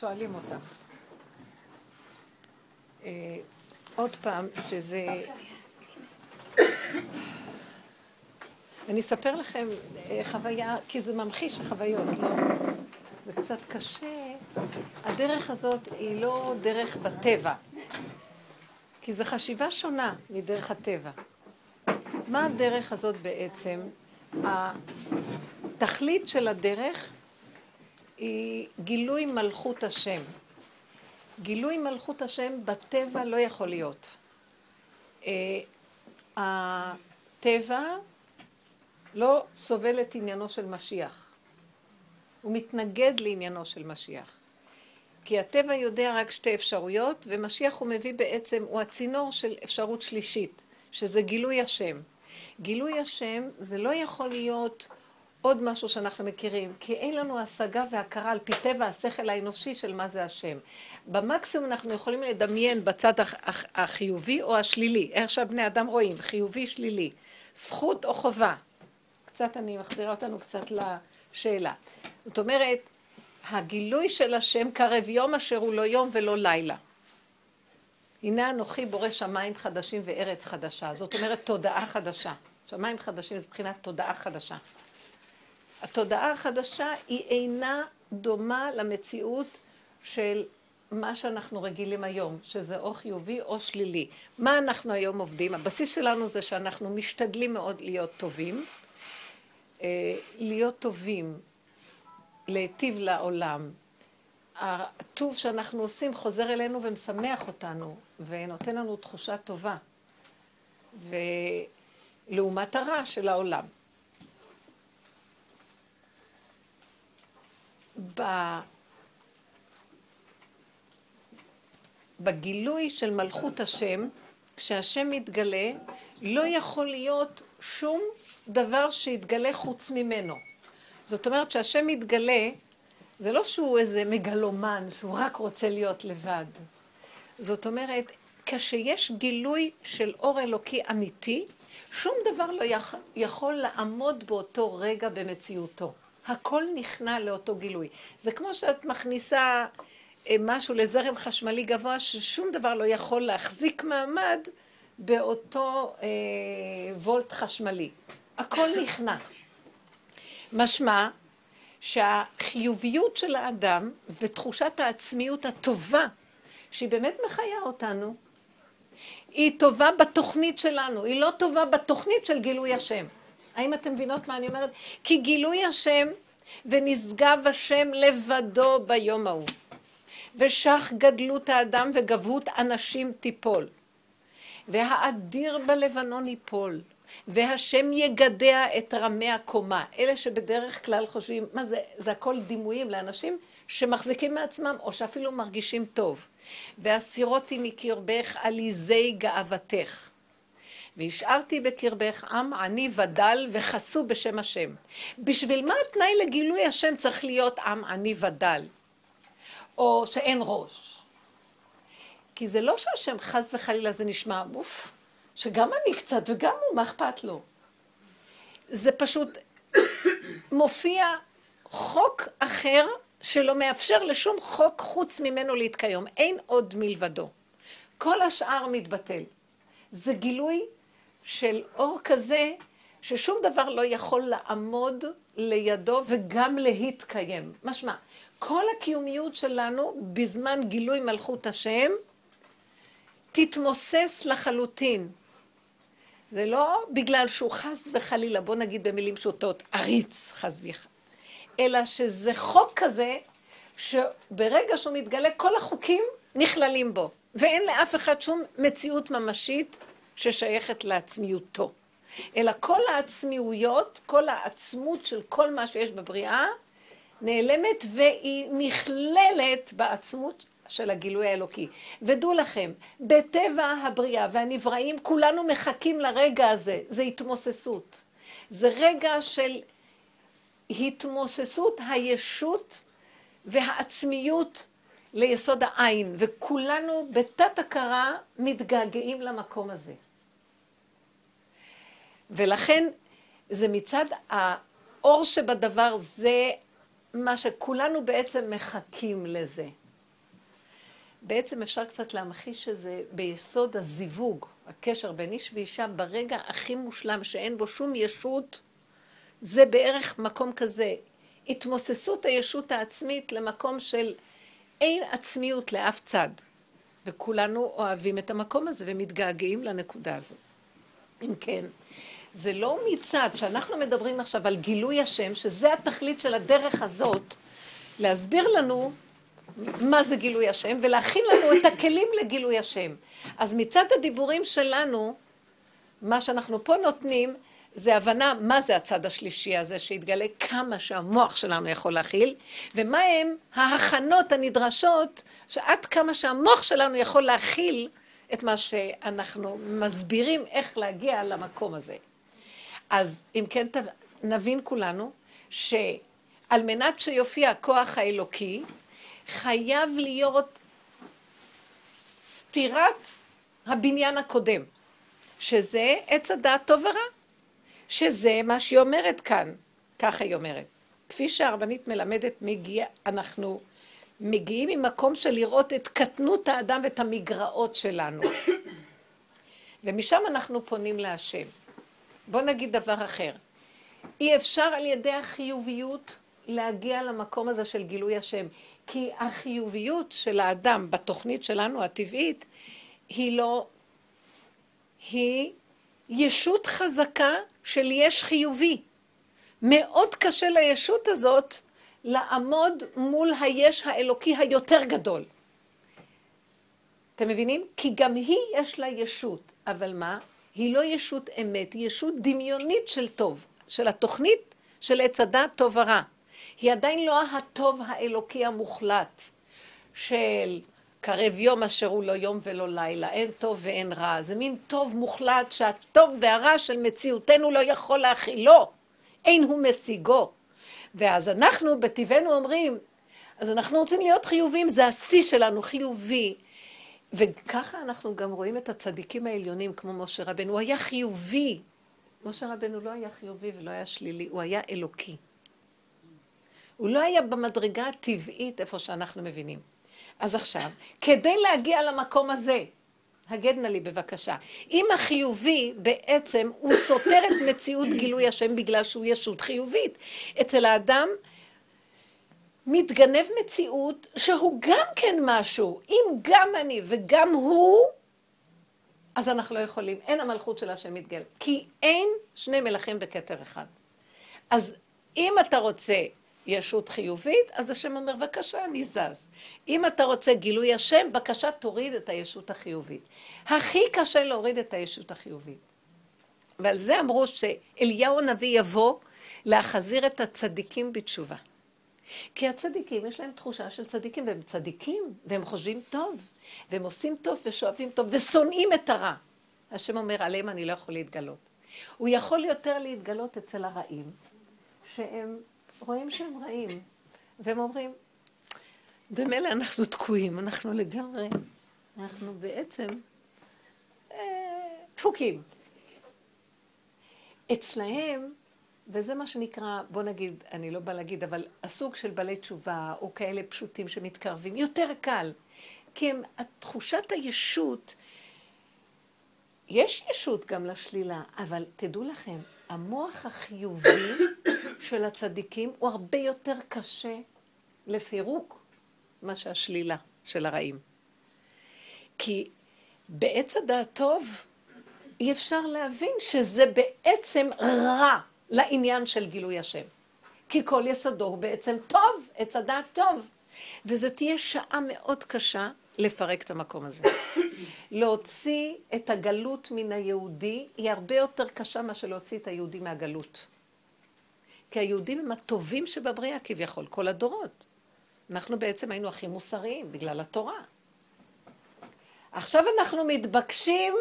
שואלים אותם. אה, עוד פעם, שזה... אני אספר לכם אה, חוויה, כי זה ממחיש החוויות, לא? זה קצת קשה. הדרך הזאת היא לא דרך בטבע, כי זו חשיבה שונה מדרך הטבע. מה הדרך הזאת בעצם? התכלית של הדרך היא גילוי מלכות השם. גילוי מלכות השם בטבע לא יכול להיות. אה, הטבע לא סובל את עניינו של משיח. הוא מתנגד לעניינו של משיח. כי הטבע יודע רק שתי אפשרויות, ומשיח הוא מביא בעצם, הוא הצינור של אפשרות שלישית, שזה גילוי השם. גילוי השם זה לא יכול להיות עוד משהו שאנחנו מכירים, כי אין לנו השגה והכרה על פי טבע השכל האנושי של מה זה השם. במקסימום אנחנו יכולים לדמיין בצד החיובי או השלילי, איך שהבני אדם רואים, חיובי, שלילי, זכות או חובה. קצת אני מחזירה אותנו קצת לשאלה. זאת אומרת, הגילוי של השם קרב יום אשר הוא לא יום ולא לילה. הנה אנוכי בורא שמיים חדשים וארץ חדשה. זאת אומרת תודעה חדשה. שמיים חדשים זה מבחינת תודעה חדשה. התודעה החדשה היא אינה דומה למציאות של מה שאנחנו רגילים היום, שזה או חיובי או שלילי. מה אנחנו היום עובדים? הבסיס שלנו זה שאנחנו משתדלים מאוד להיות טובים, אה, להיות טובים, להיטיב לעולם. הטוב שאנחנו עושים חוזר אלינו ומשמח אותנו, ונותן לנו תחושה טובה. ולעומת הרע של העולם. בגילוי של מלכות השם, כשהשם מתגלה, לא יכול להיות שום דבר שיתגלה חוץ ממנו. זאת אומרת שהשם מתגלה, זה לא שהוא איזה מגלומן, שהוא רק רוצה להיות לבד. זאת אומרת, כשיש גילוי של אור אלוקי אמיתי, שום דבר לא יכול לעמוד באותו רגע במציאותו. הכל נכנע לאותו גילוי. זה כמו שאת מכניסה אה, משהו לזרם חשמלי גבוה, ששום דבר לא יכול להחזיק מעמד באותו אה, וולט חשמלי. הכל נכנע. משמע שהחיוביות של האדם ותחושת העצמיות הטובה, שהיא באמת מחיה אותנו, היא טובה בתוכנית שלנו, היא לא טובה בתוכנית של גילוי השם. האם אתם מבינות מה אני אומרת? כי גילוי השם ונשגב השם לבדו ביום ההוא. ושך גדלות האדם וגבהות אנשים תיפול. והאדיר בלבנון ייפול. והשם יגדע את רמי הקומה. אלה שבדרך כלל חושבים, מה זה, זה הכל דימויים לאנשים שמחזיקים מעצמם או שאפילו מרגישים טוב. והסירותי מקרבך עליזי גאוותך. והשארתי בקרבך עם עני ודל וחסו בשם השם. בשביל מה התנאי לגילוי השם צריך להיות עם עני ודל? או שאין ראש. כי זה לא שהשם חס וחלילה זה נשמע, אוף, שגם אני קצת וגם הוא, מה אכפת לו? זה פשוט מופיע חוק אחר שלא מאפשר לשום חוק חוץ ממנו להתקיים. אין עוד מלבדו. כל השאר מתבטל. זה גילוי של אור כזה ששום דבר לא יכול לעמוד לידו וגם להתקיים. משמע, כל הקיומיות שלנו בזמן גילוי מלכות השם תתמוסס לחלוטין. זה לא בגלל שהוא חס וחלילה, בוא נגיד במילים שוטות, עריץ חס וחלילה, אלא שזה חוק כזה שברגע שהוא מתגלה כל החוקים נכללים בו, ואין לאף אחד שום מציאות ממשית ששייכת לעצמיותו. אלא כל העצמיויות, כל העצמות של כל מה שיש בבריאה, נעלמת והיא נכללת בעצמות של הגילוי האלוקי. ודעו לכם, בטבע הבריאה והנבראים כולנו מחכים לרגע הזה, זה התמוססות. זה רגע של התמוססות הישות והעצמיות ליסוד העין, וכולנו בתת הכרה מתגעגעים למקום הזה. ולכן זה מצד האור שבדבר, זה מה שכולנו בעצם מחכים לזה. בעצם אפשר קצת להמחיש שזה ביסוד הזיווג, הקשר בין איש ואישה ברגע הכי מושלם שאין בו שום ישות, זה בערך מקום כזה, התמוססות הישות העצמית למקום של אין עצמיות לאף צד. וכולנו אוהבים את המקום הזה ומתגעגעים לנקודה הזו. אם כן, זה לא מצד שאנחנו מדברים עכשיו על גילוי השם, שזה התכלית של הדרך הזאת, להסביר לנו מה זה גילוי השם ולהכין לנו את הכלים לגילוי השם. אז מצד הדיבורים שלנו, מה שאנחנו פה נותנים זה הבנה מה זה הצד השלישי הזה שהתגלה כמה שהמוח שלנו יכול להכיל ומה הם ההכנות הנדרשות שעד כמה שהמוח שלנו יכול להכיל את מה שאנחנו מסבירים איך להגיע למקום הזה. אז אם כן נבין כולנו שעל מנת שיופיע הכוח האלוקי חייב להיות סתירת הבניין הקודם שזה עץ הדעת טוב ורע שזה מה שהיא אומרת כאן, ככה היא אומרת. כפי שהרבנית מלמדת, מגיע, אנחנו מגיעים ממקום של לראות את קטנות האדם ואת המגרעות שלנו. ומשם אנחנו פונים להשם. בואו נגיד דבר אחר. אי אפשר על ידי החיוביות להגיע למקום הזה של גילוי השם. כי החיוביות של האדם בתוכנית שלנו הטבעית היא לא, היא ישות חזקה של יש חיובי. מאוד קשה לישות הזאת לעמוד מול היש האלוקי היותר גדול. אתם מבינים? כי גם היא יש לה ישות, אבל מה? היא לא ישות אמת, היא ישות דמיונית של טוב, של התוכנית של עץ הדת טוב ורע. היא עדיין לא הטוב האלוקי המוחלט של קרב יום אשר הוא לא יום ולא לילה, אין טוב ואין רע. זה מין טוב מוחלט שהטוב והרע של מציאותנו לא יכול להכילו. אין הוא משיגו. ואז אנחנו בטבענו אומרים, אז אנחנו רוצים להיות חיובים, זה השיא שלנו, חיובי. וככה אנחנו גם רואים את הצדיקים העליונים כמו משה רבנו, הוא היה חיובי. משה רבנו לא היה חיובי ולא היה שלילי, הוא היה אלוקי. הוא לא היה במדרגה הטבעית איפה שאנחנו מבינים. אז עכשיו, כדי להגיע למקום הזה, הגד נא לי בבקשה, אם החיובי בעצם הוא סותר את מציאות גילוי השם בגלל שהוא ישות חיובית. אצל האדם מתגנב מציאות שהוא גם כן משהו. אם גם אני וגם הוא, אז אנחנו לא יכולים. אין המלכות של השם מתגל. כי אין שני מלכים בכתר אחד. אז אם אתה רוצה ישות חיובית, אז השם אומר, בבקשה, אני זז. אם אתה רוצה גילוי השם, בבקשה, תוריד את הישות החיובית. הכי קשה להוריד את הישות החיובית. ועל זה אמרו שאליהו הנביא יבוא להחזיר את הצדיקים בתשובה. כי הצדיקים, יש להם תחושה של צדיקים, והם צדיקים, והם חושבים טוב, והם עושים טוב ושואפים טוב, ושונאים את הרע. השם אומר, עליהם אני לא יכול להתגלות. הוא יכול יותר להתגלות אצל הרעים, שהם רואים שהם רעים, והם אומרים, במילא אנחנו תקועים, אנחנו לגמרי, אנחנו בעצם אה, דפוקים. אצלהם, וזה מה שנקרא, בוא נגיד, אני לא באה להגיד, אבל הסוג של בעלי תשובה, או כאלה פשוטים שמתקרבים, יותר קל. כי הם, תחושת הישות, יש ישות גם לשלילה, אבל תדעו לכם, המוח החיובי של הצדיקים הוא הרבה יותר קשה לפירוק מה שהשלילה של הרעים. כי בעץ הדעת טוב אי אפשר להבין שזה בעצם רע לעניין של גילוי השם. כי כל יסודו הוא בעצם טוב, עץ הדעת טוב. וזו תהיה שעה מאוד קשה לפרק את המקום הזה. להוציא את הגלות מן היהודי היא הרבה יותר קשה מאשר להוציא את היהודי מהגלות. כי היהודים הם הטובים שבבריאה כביכול, כל הדורות. אנחנו בעצם היינו הכי מוסריים בגלל התורה. עכשיו אנחנו מתבקשים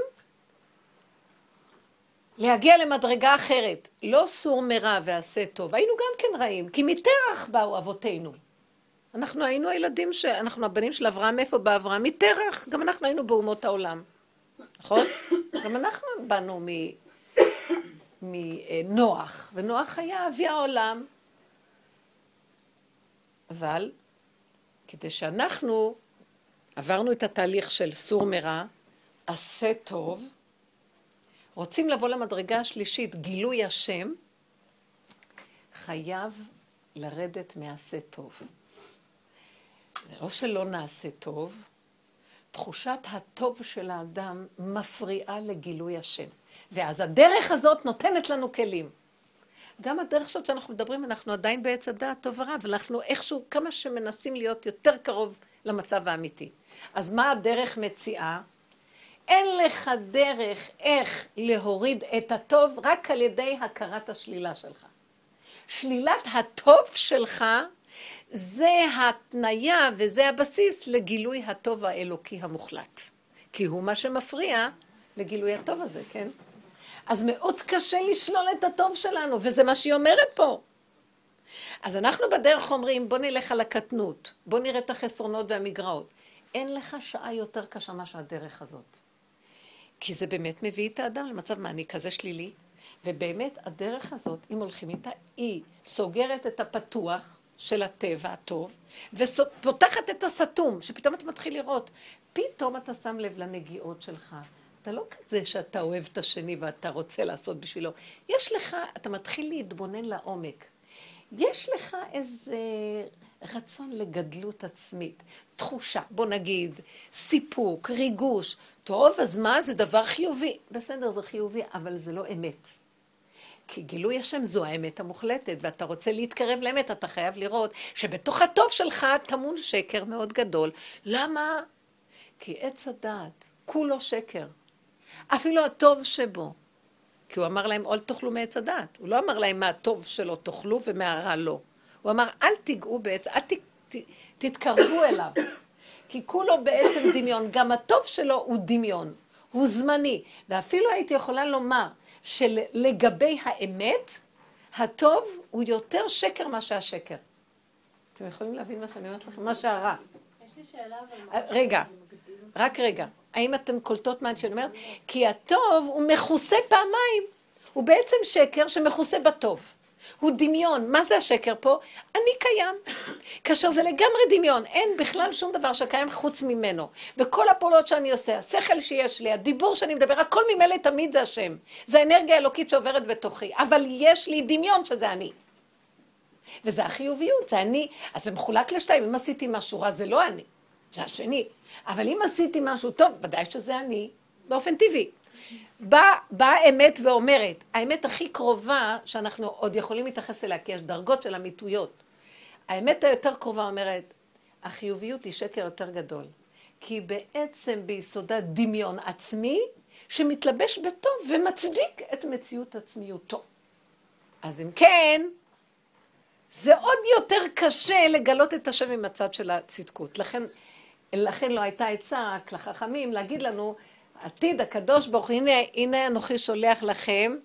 להגיע למדרגה אחרת. לא סור מרע ועשה טוב. היינו גם כן רעים, כי מתרח באו אבותינו. אנחנו היינו הילדים, ש... אנחנו הבנים של אברהם, איפה בא אברהם? מתרח, גם אנחנו היינו באומות העולם, נכון? גם אנחנו באנו מ... מנוח, ונוח היה אבי העולם. אבל כדי שאנחנו עברנו את התהליך של סור מרע, עשה טוב, רוצים לבוא למדרגה השלישית, גילוי השם, חייב לרדת מעשה טוב. זה לא שלא נעשה טוב, תחושת הטוב של האדם מפריעה לגילוי השם. ואז הדרך הזאת נותנת לנו כלים. גם הדרך הזאת שאנחנו מדברים, אנחנו עדיין בעץ הדעת טוב ורע, אבל אנחנו איכשהו, כמה שמנסים להיות יותר קרוב למצב האמיתי. אז מה הדרך מציעה? אין לך דרך איך להוריד את הטוב רק על ידי הכרת השלילה שלך. שלילת הטוב שלך זה התניה וזה הבסיס לגילוי הטוב האלוקי המוחלט. כי הוא מה שמפריע לגילוי הטוב הזה, כן? אז מאוד קשה לשלול את הטוב שלנו, וזה מה שהיא אומרת פה. אז אנחנו בדרך אומרים, בוא נלך על הקטנות, בוא נראה את החסרונות והמגרעות. אין לך שעה יותר קשה מאשר הדרך הזאת. כי זה באמת מביא את האדם למצב מה, אני כזה שלילי, ובאמת הדרך הזאת, אם הולכים איתה, היא סוגרת את הפתוח של הטבע הטוב, ופותחת את הסתום, שפתאום אתה מתחיל לראות, פתאום אתה שם לב לנגיעות שלך. אתה לא כזה שאתה אוהב את השני ואתה רוצה לעשות בשבילו. יש לך, אתה מתחיל להתבונן לעומק. יש לך איזה רצון לגדלות עצמית, תחושה, בוא נגיד, סיפוק, ריגוש. טוב, אז מה, זה דבר חיובי. בסדר, זה חיובי, אבל זה לא אמת. כי גילוי השם זו האמת המוחלטת, ואתה רוצה להתקרב לאמת, אתה חייב לראות שבתוך הטוב שלך טמון שקר מאוד גדול. למה? כי עץ הדעת, כולו שקר. אפילו הטוב שבו. כי הוא אמר להם, אל תאכלו מעץ הדעת. הוא לא אמר להם מה הטוב שלו תאכלו ומהרע לא. הוא אמר, אל תיגעו בעץ, אל ת, ת, תתקרבו אליו. כי כולו בעצם דמיון. גם הטוב שלו הוא דמיון. הוא זמני. ואפילו הייתי יכולה לומר שלגבי האמת, הטוב הוא יותר שקר מאשר השקר. אתם יכולים להבין מה שאני אומרת לכם? מה שהרע. יש לי שאלה אבל... רגע, רק רגע. האם אתן קולטות מה שאני אומרת? כי הטוב הוא מכוסה פעמיים. הוא בעצם שקר שמכוסה בטוב. הוא דמיון. מה זה השקר פה? אני קיים. כאשר זה לגמרי דמיון, אין בכלל שום דבר שקיים חוץ ממנו. וכל הפעולות שאני עושה, השכל שיש לי, הדיבור שאני מדבר, הכל ממילא תמיד זה השם. זה האנרגיה האלוקית שעוברת בתוכי. אבל יש לי דמיון שזה אני. וזה החיוביות, זה אני. אז זה מחולק לשתיים, אם עשיתי משהו רע זה לא אני, זה השני. אבל אם עשיתי משהו טוב, ודאי שזה אני, באופן טבעי. באה בא האמת ואומרת, האמת הכי קרובה שאנחנו עוד יכולים להתייחס אליה, כי יש דרגות של אמיתויות. האמת היותר קרובה אומרת, החיוביות היא שקר יותר גדול. כי בעצם ביסודה דמיון עצמי שמתלבש בטוב ומצדיק את מציאות עצמיותו. אז אם כן, זה עוד יותר קשה לגלות את השם עם הצד של הצדקות. לכן, לכן לא הייתה עצה רק לחכמים להגיד לנו, עתיד הקדוש ברוך הוא, הנה, הנה אנוכי שולח לכם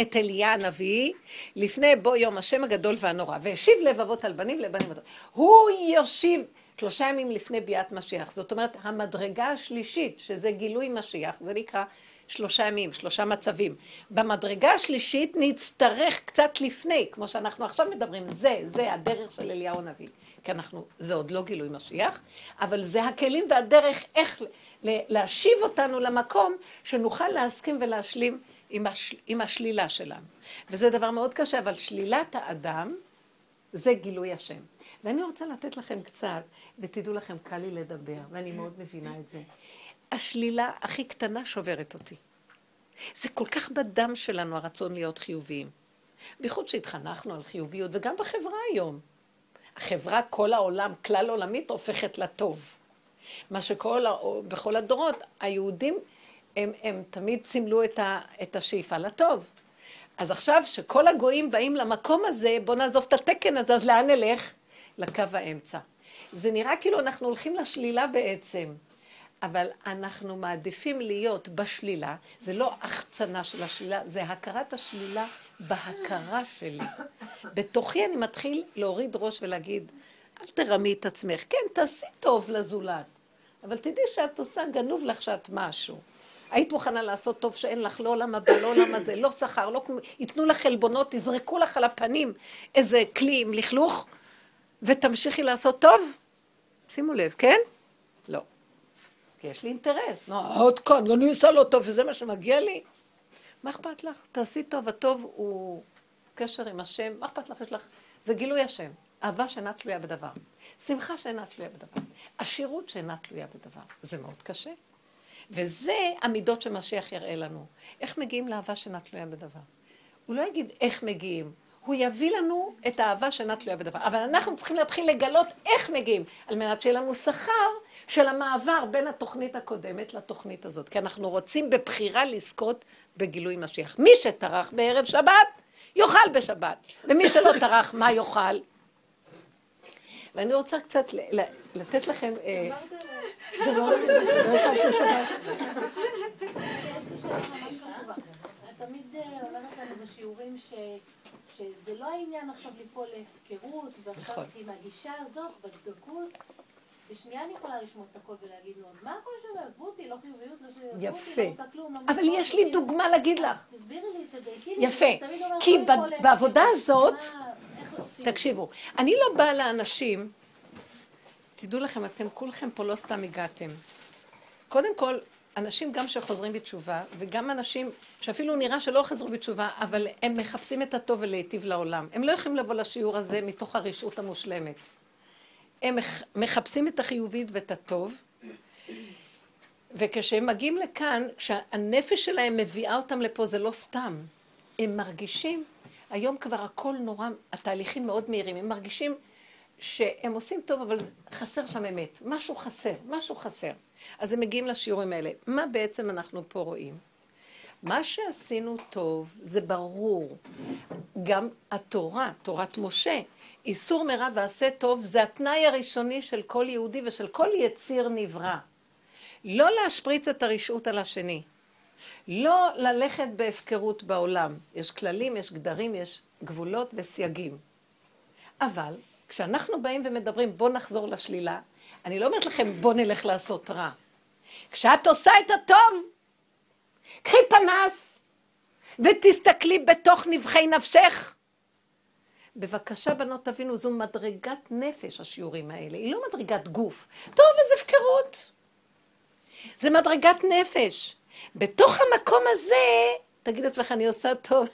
את אליה הנביא, לפני בוא יום השם הגדול והנורא, והשיב לבבות על בנים לבנים אדון. הוא יושיב שלושה ימים לפני ביאת משיח. זאת אומרת, המדרגה השלישית, שזה גילוי משיח, זה נקרא שלושה ימים, שלושה מצבים. במדרגה השלישית נצטרך קצת לפני, כמו שאנחנו עכשיו מדברים, זה, זה הדרך של אליהו הנביא. כי אנחנו, זה עוד לא גילוי משיח, אבל זה הכלים והדרך איך להשיב אותנו למקום שנוכל להסכים ולהשלים עם, הש, עם השלילה שלנו. וזה דבר מאוד קשה, אבל שלילת האדם זה גילוי השם. ואני רוצה לתת לכם קצת, ותדעו לכם, קל לי לדבר, ואני מאוד מבינה את זה. השלילה הכי קטנה שוברת אותי. זה כל כך בדם שלנו הרצון להיות חיוביים. בייחוד שהתחנכנו על חיוביות, וגם בחברה היום. החברה, כל העולם, כלל עולמית, הופכת לטוב. מה שכל, בכל הדורות, היהודים, הם, הם תמיד סימלו את, ה, את השאיפה לטוב. אז עכשיו שכל הגויים באים למקום הזה, בואו נעזוב את התקן הזה, אז לאן נלך? לקו האמצע. זה נראה כאילו אנחנו הולכים לשלילה בעצם, אבל אנחנו מעדיפים להיות בשלילה, זה לא החצנה של השלילה, זה הכרת השלילה בהכרה שלי. בתוכי אני מתחיל להוריד ראש ולהגיד, אל תרמי את עצמך. כן, תעשי טוב לזולת, אבל תדעי שאת עושה גנוב לך שאת משהו. היית מוכנה לעשות טוב שאין לך, לא עולם הבא, לא עולם הזה, לא שכר, לא כלום, ייתנו לך חלבונות, יזרקו לך על הפנים איזה כלי עם לכלוך, ותמשיכי לעשות טוב? שימו לב, כן? לא. כי יש לי אינטרס. מה, עוד כאן, אני עושה לו טוב, וזה מה שמגיע לי? מה אכפת לך? תעשי טוב, הטוב הוא קשר עם השם, מה אכפת לך? יש לך... זה גילוי השם. אהבה שאינה תלויה בדבר. שמחה שאינה תלויה בדבר. עשירות שאינה תלויה בדבר. זה מאוד קשה. וזה המידות שמשיח יראה לנו. איך מגיעים לאהבה שאינה תלויה בדבר? הוא לא יגיד איך מגיעים, הוא יביא לנו את האהבה שאינה תלויה בדבר. אבל אנחנו צריכים להתחיל לגלות איך מגיעים, על מנת שיהיה לנו שכר של המעבר בין התוכנית הקודמת לתוכנית הזאת. כי אנחנו רוצים בבחירה לזכות בגילוי משיח. מי שטרח בערב שבת, יאכל בשבת. ומי שלא טרח, מה יאכל? ואני רוצה קצת לתת לכם... אה, תמיד אה, אומרת לנו בשיעורים שזה לא העניין עכשיו ליפול להפקרות, ועכשיו נכון. כי מהגישה הזאת, בדקות, בשנייה אני יכולה לשמוע את הכל ולהגיד לו, אז מה הכל שם, עזבו אותי, לא חיוביות, לא חיוביות, לא כלום. לא אבל יש לי דוגמה להגיד לך. תסבירי לי, תדייקי לי. יפה, כי בעבודה הזאת, תקשיבו, אני לא באה לאנשים, תדעו לכם, אתם כולכם פה לא סתם הגעתם. קודם כל, אנשים גם שחוזרים בתשובה, וגם אנשים שאפילו נראה שלא חזרו בתשובה, אבל הם מחפשים את הטוב ולהיטיב לעולם. הם לא יכולים לבוא לשיעור הזה מתוך הרשעות המושלמת. הם מחפשים את החיובית ואת הטוב, וכשהם מגיעים לכאן, כשהנפש שלהם מביאה אותם לפה, זה לא סתם. הם מרגישים, היום כבר הכל נורא, התהליכים מאוד מהירים, הם מרגישים שהם עושים טוב, אבל חסר שם אמת. משהו חסר, משהו חסר. אז הם מגיעים לשיעורים האלה. מה בעצם אנחנו פה רואים? מה שעשינו טוב, זה ברור. גם התורה, תורת משה, איסור מרע ועשה טוב, זה התנאי הראשוני של כל יהודי ושל כל יציר נברא. לא להשפריץ את הרשעות על השני. לא ללכת בהפקרות בעולם. יש כללים, יש גדרים, יש גבולות וסייגים. אבל כשאנחנו באים ומדברים, בוא נחזור לשלילה, אני לא אומרת לכם, בוא נלך לעשות רע. כשאת עושה את הטוב, קחי פנס ותסתכלי בתוך נבחי נפשך. בבקשה, בנות, תבינו, זו מדרגת נפש, השיעורים האלה. היא לא מדרגת גוף. טוב, אז הפקרות. זה מדרגת נפש. בתוך המקום הזה, תגיד לעצמך, אני עושה טוב.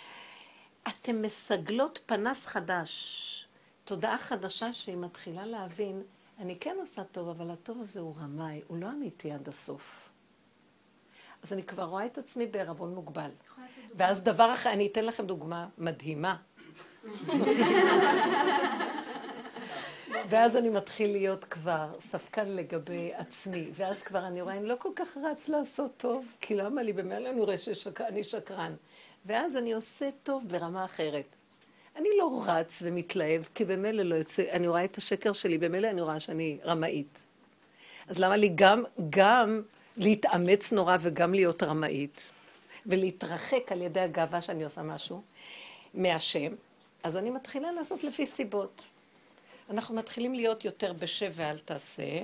אתן מסגלות פנס חדש. תודעה חדשה שהיא מתחילה להבין, אני כן עושה טוב, אבל הטוב הזה הוא רמאי, הוא לא אמיתי עד הסוף. אז אני כבר רואה את עצמי בערבון מוגבל. ואז דבר אחר, אני אתן לכם דוגמה מדהימה. ואז אני מתחיל להיות כבר ספקן לגבי עצמי, ואז כבר אני רואה, אני לא כל כך רץ לעשות טוב, כי למה לי, במילא אני רואה שאני שקרן. ואז אני עושה טוב ברמה אחרת. אני לא רץ ומתלהב, כי במילא לא יוצא, אני רואה את השקר שלי, במילא אני רואה שאני רמאית. אז למה לי גם, גם להתאמץ נורא וגם להיות רמאית, ולהתרחק על ידי הגאווה שאני עושה משהו מהשם, אז אני מתחילה לעשות לפי סיבות. אנחנו מתחילים להיות יותר בשב ואל תעשה,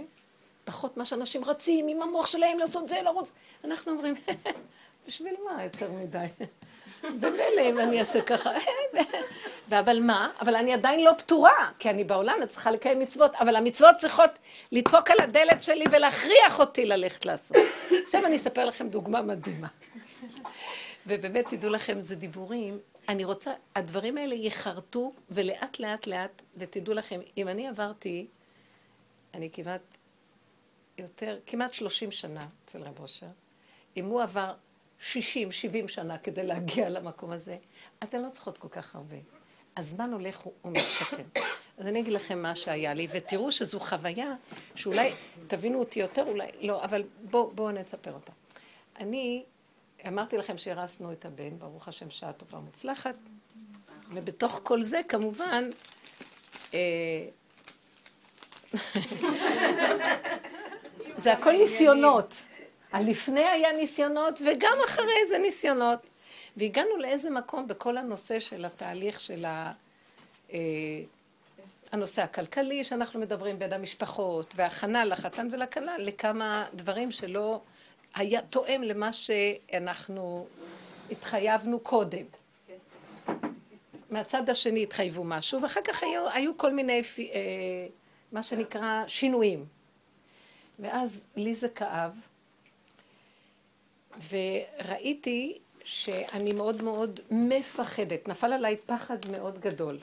פחות מה שאנשים רצים עם המוח שלהם לעשות זה, לרוץ. אנחנו אומרים, בשביל מה יותר מדי? במילא אם אני אעשה ככה. אבל מה? אבל אני עדיין לא פתורה, כי אני בעולם, אני צריכה לקיים מצוות, אבל המצוות צריכות לדפוק על הדלת שלי ולהכריח אותי ללכת לעשות. עכשיו אני אספר לכם דוגמה מדהימה. ובאמת, תדעו לכם, זה דיבורים. אני רוצה, הדברים האלה ייחרטו, ולאט לאט לאט, ותדעו לכם, אם אני עברתי, אני כמעט יותר, כמעט 30 שנה אצל רב אושר, אם הוא עבר 60, 70 שנה כדי להגיע למקום הזה, אתן לא צריכות כל כך הרבה. הזמן הולך ומתקדם. אז אני אגיד לכם מה שהיה לי, ותראו שזו חוויה שאולי תבינו אותי יותר, אולי לא, אבל בואו בוא נספר אותה. אני אמרתי לכם שהרסנו את הבן, ברוך השם שעה טובה מוצלחת, ובתוך כל זה כמובן, אה, זה הכל ניסיונות. הלפני היה ניסיונות וגם אחרי זה ניסיונות. והגענו לאיזה מקום בכל הנושא של התהליך של ה... אה, הנושא הכלכלי שאנחנו מדברים בין המשפחות, והכנה לחתן ולכלה, לכמה דברים שלא היה תואם למה שאנחנו התחייבנו קודם. מהצד השני התחייבו משהו, ואחר כך היו, היו כל מיני, אה, מה שנקרא, שינויים. ואז לי זה כאב, וראיתי שאני מאוד מאוד מפחדת. נפל עליי פחד מאוד גדול.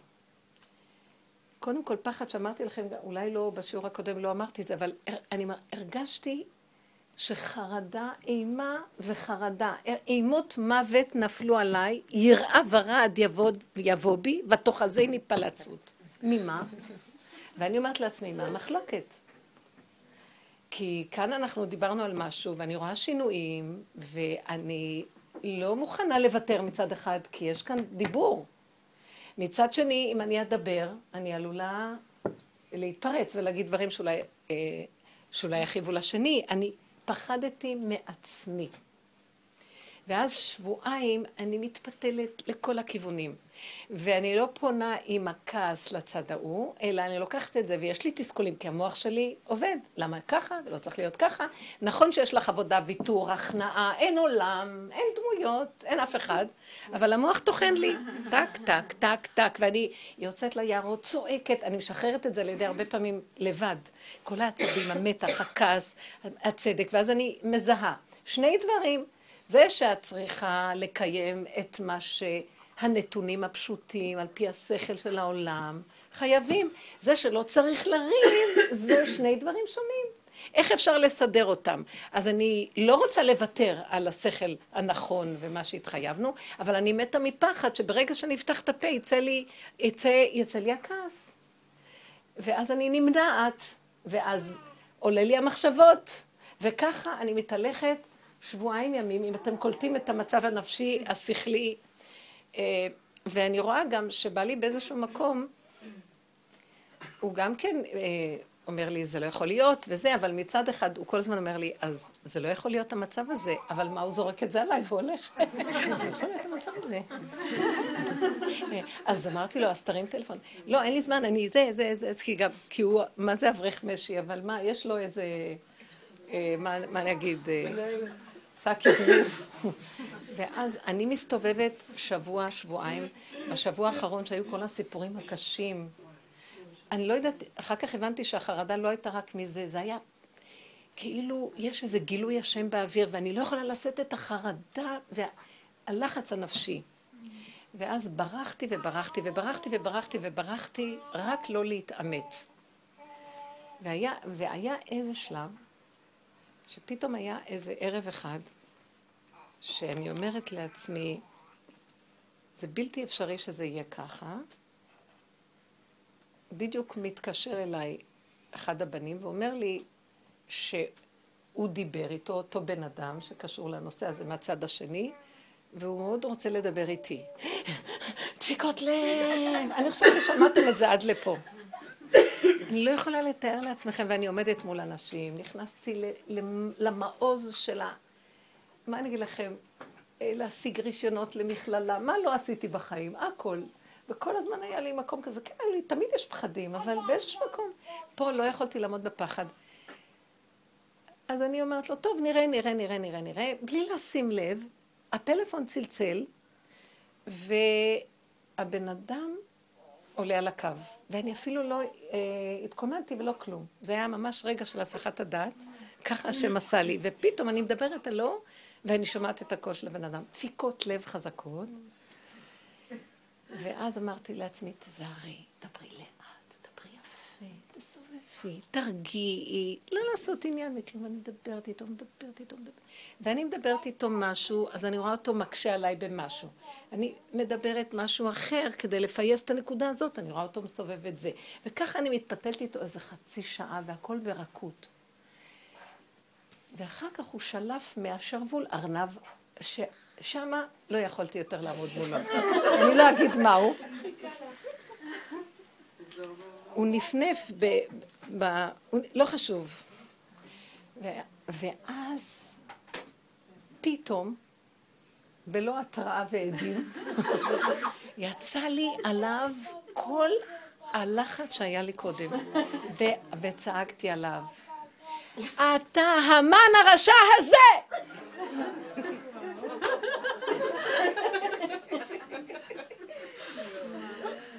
קודם כל פחד שאמרתי לכם, אולי לא בשיעור הקודם לא אמרתי את זה, אבל אני הרגשתי שחרדה, אימה וחרדה, אימות מוות נפלו עליי, יראה ורעד יבוא, יבוא בי, ותאחזני פלצות. ממה? ואני אומרת לעצמי, מה המחלוקת? כי כאן אנחנו דיברנו על משהו, ואני רואה שינויים, ואני לא מוכנה לוותר מצד אחד, כי יש כאן דיבור. מצד שני, אם אני אדבר, אני עלולה להתפרץ ולהגיד דברים שאולי, אה, שאולי יכאיבו לשני. אני פחדתי מעצמי. ואז שבועיים אני מתפתלת לכל הכיוונים. ואני לא פונה עם הכעס לצד ההוא, אלא אני לוקחת את זה, ויש לי תסכולים, כי המוח שלי עובד. למה ככה? ולא צריך להיות ככה. נכון שיש לך עבודה, ויתור, הכנעה, אין עולם, אין דמויות, אין אף אחד, אבל המוח טוחן לי, טק, טק, טק, טק, ואני יוצאת ליערות, צועקת, אני משחררת את זה על ידי הרבה פעמים לבד. כל העצבים, המתח, הכעס, הצדק, ואז אני מזהה. שני דברים. זה שאת צריכה לקיים את מה שהנתונים הפשוטים, על פי השכל של העולם, חייבים. זה שלא צריך לריב, זה שני דברים שונים. איך אפשר לסדר אותם? אז אני לא רוצה לוותר על השכל הנכון ומה שהתחייבנו, אבל אני מתה מפחד שברגע שאני אפתח את הפה יצא לי, יצא, יצא לי הכעס. ואז אני נמנעת, ואז עולה לי המחשבות, וככה אני מתהלכת שבועיים ימים, אם אתם קולטים את המצב הנפשי, השכלי, אה, ואני רואה גם שבא לי באיזשהו מקום, הוא גם כן אה, אומר לי, זה לא יכול להיות, וזה, אבל מצד אחד, הוא כל הזמן אומר לי, אז זה לא יכול להיות המצב הזה, אבל מה, הוא זורק את זה עליי והולך? זה יכול להיות המצב הזה. אה, אז אמרתי לו, אז תרים טלפון. לא, אין לי זמן, אני זה, זה, זה, כי גם, כי הוא, מה זה אברך משי, אבל מה, יש לו איזה, מה אני אגיד? שק אגרוף. ואז אני מסתובבת שבוע, שבועיים, בשבוע האחרון שהיו כל הסיפורים הקשים. אני לא יודעת, אחר כך הבנתי שהחרדה לא הייתה רק מזה, זה היה כאילו יש איזה גילוי השם באוויר, ואני לא יכולה לשאת את החרדה והלחץ הנפשי. ואז ברחתי וברחתי וברחתי וברחתי וברחתי, רק לא להתעמת. והיה, והיה איזה שלב, שפתאום היה איזה ערב אחד, שאני אומרת לעצמי, זה בלתי אפשרי שזה יהיה ככה. בדיוק מתקשר אליי אחד הבנים ואומר לי שהוא דיבר איתו, אותו בן אדם שקשור לנושא הזה מהצד השני, והוא מאוד רוצה לדבר איתי. דפיקות לב! אני חושבת ששמעתם את זה עד לפה. אני לא יכולה לתאר לעצמכם, ואני עומדת מול אנשים, נכנסתי למעוז של ה... מה אני אגיד לכם, אה, להשיג רישיונות למכללה, מה לא עשיתי בחיים? הכל. וכל הזמן היה לי מקום כזה, כן, לי, תמיד יש פחדים, אבל באיזשהו מקום, פה לא יכולתי לעמוד בפחד. אז אני אומרת לו, טוב, נראה, נראה, נראה, נראה, נראה, בלי לשים לב, הפלאפון צלצל, והבן אדם עולה על הקו. ואני אפילו לא אה, התכוננתי ולא כלום. זה היה ממש רגע של הסחת הדעת, ככה השם עשה לי. ופתאום אני מדברת עלו, ואני שומעת את הקול של הבן אדם. דפיקות לב חזקות. ואז אמרתי לעצמי, תזהרי, דברי לאט, דברי יפה, תסובבי, תרגיעי, לא לעשות עניין מכלום. אני מדברת איתו, מדברת איתו, מדברת. ואני מדברת איתו משהו, אז אני רואה אותו מקשה עליי במשהו. אני מדברת משהו אחר כדי לפייס את הנקודה הזאת, אני רואה אותו מסובב את זה. וככה אני מתפתלת איתו איזה חצי שעה, והכל ברכות. ואחר כך הוא שלף מהשרוול ארנב, ששמה לא יכולתי יותר לעמוד מולו. אני לא אגיד מהו. הוא נפנף ב... ב לא חשוב. ו, ואז פתאום, בלא התראה ועדים, יצא לי עליו כל הלחץ שהיה לי קודם, ו, וצעקתי עליו. אתה המן הרשע הזה!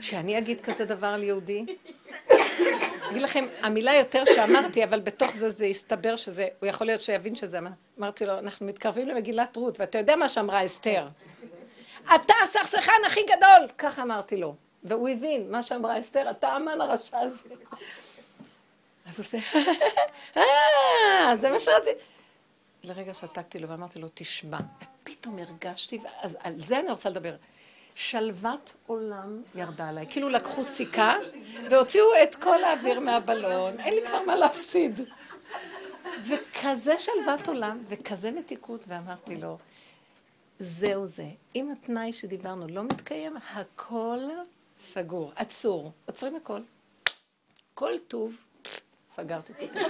שאני אגיד כזה דבר על יהודי? אגיד לכם, המילה יותר שאמרתי, אבל בתוך זה זה הסתבר שזה, הוא יכול להיות שיבין שזה, אמרתי לו, אנחנו מתקרבים למגילת רות, ואתה יודע מה שאמרה אסתר. אתה הסכסכן הכי גדול! ככה אמרתי לו. והוא הבין מה שאמרה אסתר, אתה אמן הרשע הזה. אז הוא עושה, אה, זה מה שרציתי. לרגע שתקתי לו ואמרתי לו, תשמע. ופתאום הרגשתי, אז על זה אני רוצה לדבר. שלוות עולם ירדה עליי. כאילו לקחו סיכה והוציאו את כל האוויר מהבלון, אין לי כבר מה להפסיד. וכזה שלוות עולם וכזה מתיקות, ואמרתי לו, זהו זה. אם התנאי שדיברנו לא מתקיים, הכל סגור, עצור. עוצרים הכל. כל טוב, סגרתי את זה.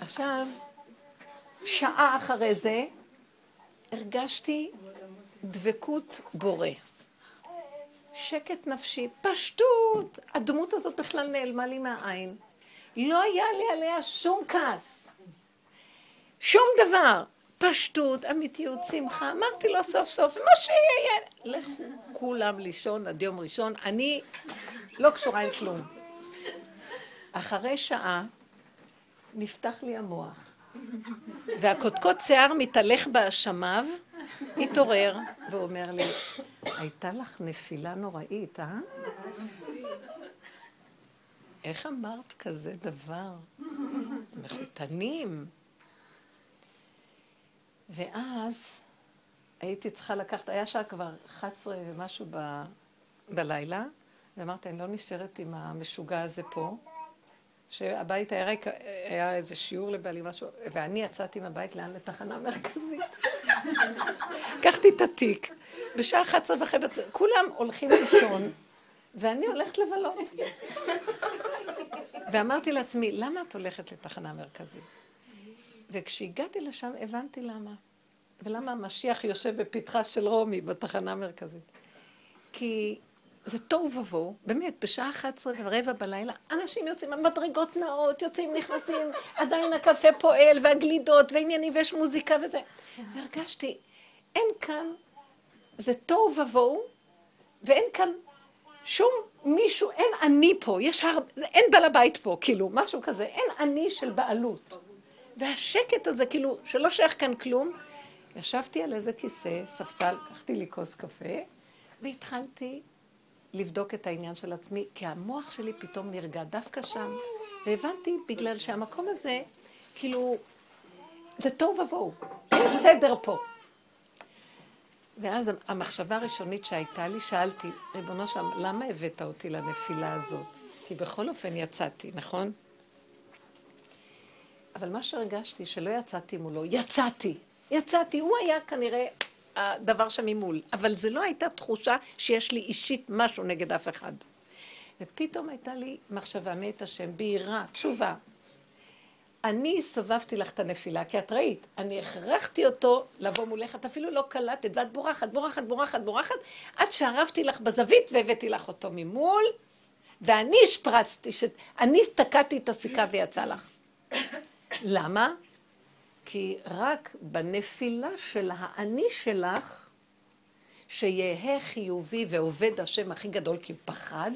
עכשיו, שעה אחרי זה, הרגשתי דבקות בורא. שקט נפשי, פשטות. הדמות הזאת בכלל נעלמה לי מהעין. לא היה לי עליה שום כעס. שום דבר. פשטות, אמיתיות, שמחה. אמרתי לו סוף סוף, מה שיהיה, לכו כולם לישון עד יום ראשון. אני לא קשורה עם כלום. אחרי שעה נפתח לי המוח, והקודקוד שיער מתהלך באשמיו, התעורר, ואומר לי, הייתה לך נפילה נוראית, אה? איך אמרת כזה דבר? מחותנים. ואז הייתי צריכה לקחת, היה שעה כבר 11 ומשהו ב, בלילה, ואמרתי, אני לא נשארת עם המשוגע הזה פה. שהבית היה ריק, היה איזה שיעור לבעלי משהו, ואני יצאתי מהבית לאן? לתחנה מרכזית. לקחתי את התיק, בשעה 11 וחצי, כולם הולכים לישון, ואני הולכת לבלות. ואמרתי לעצמי, למה את הולכת לתחנה מרכזית? וכשהגעתי לשם הבנתי למה. ולמה המשיח יושב בפתחה של רומי בתחנה המרכזית. כי זה תוהו ובוהו, באמת, בשעה 11 ורבע בלילה, אנשים יוצאים, המדרגות נאות, יוצאים, נכנסים, עדיין הקפה פועל, והגלידות, ועניינים, ויש מוזיקה וזה. והרגשתי, אין כאן, זה תוהו ובוהו, ואין כאן שום מישהו, אין אני פה, יש הרבה, אין בעל הבית פה, כאילו, משהו כזה, אין אני של בעלות. והשקט הזה, כאילו, שלא שייך כאן כלום, ישבתי על איזה כיסא, ספסל, לקחתי לי כוס קפה, והתחלתי לבדוק את העניין של עצמי, כי המוח שלי פתאום נרגע דווקא שם, והבנתי בגלל שהמקום הזה, כאילו, זה תוהו ובוהו, אין סדר פה. ואז המחשבה הראשונית שהייתה לי, שאלתי, ריבונו שם, למה הבאת אותי לנפילה הזאת? כי בכל אופן יצאתי, נכון? אבל מה שהרגשתי, שלא יצאתי מולו, יצאתי, יצאתי, הוא היה כנראה הדבר שם ממול, אבל זה לא הייתה תחושה שיש לי אישית משהו נגד אף אחד. ופתאום הייתה לי מחשבה מאת השם, בהירה, תשובה. אני סובבתי לך את הנפילה, כי את ראית, אני הכרחתי אותו לבוא מולך, את אפילו לא קלטת, ואת בורחת, בורחת, בורחת, בורחת, עד שערבתי לך בזווית והבאתי לך אותו ממול, ואני השפרצתי, ש... אני תקעתי את הסיכה ויצא לך. למה? כי רק בנפילה של האני שלך, שיהא חיובי ועובד השם הכי גדול, כי הוא פחד